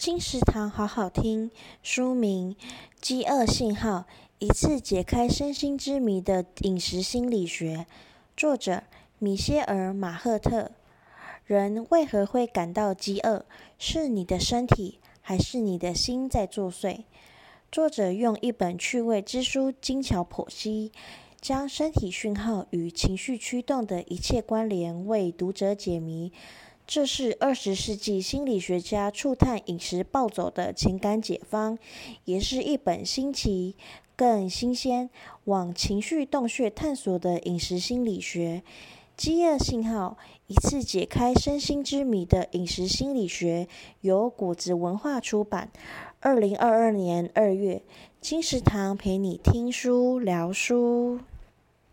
金石堂好好听，书名《饥饿信号：一次解开身心之谜的饮食心理学》，作者米歇尔·马赫特。人为何会感到饥饿？是你的身体，还是你的心在作祟？作者用一本趣味之书精巧剖析，将身体讯号与情绪驱动的一切关联为读者解谜。这是二十世纪心理学家触探饮食暴走的情感解方，也是一本新奇、更新鲜、往情绪洞穴探索的饮食心理学。饥饿信号：一次解开身心之谜的饮食心理学，由果子文化出版，二零二二年二月。金石堂陪你听书聊书。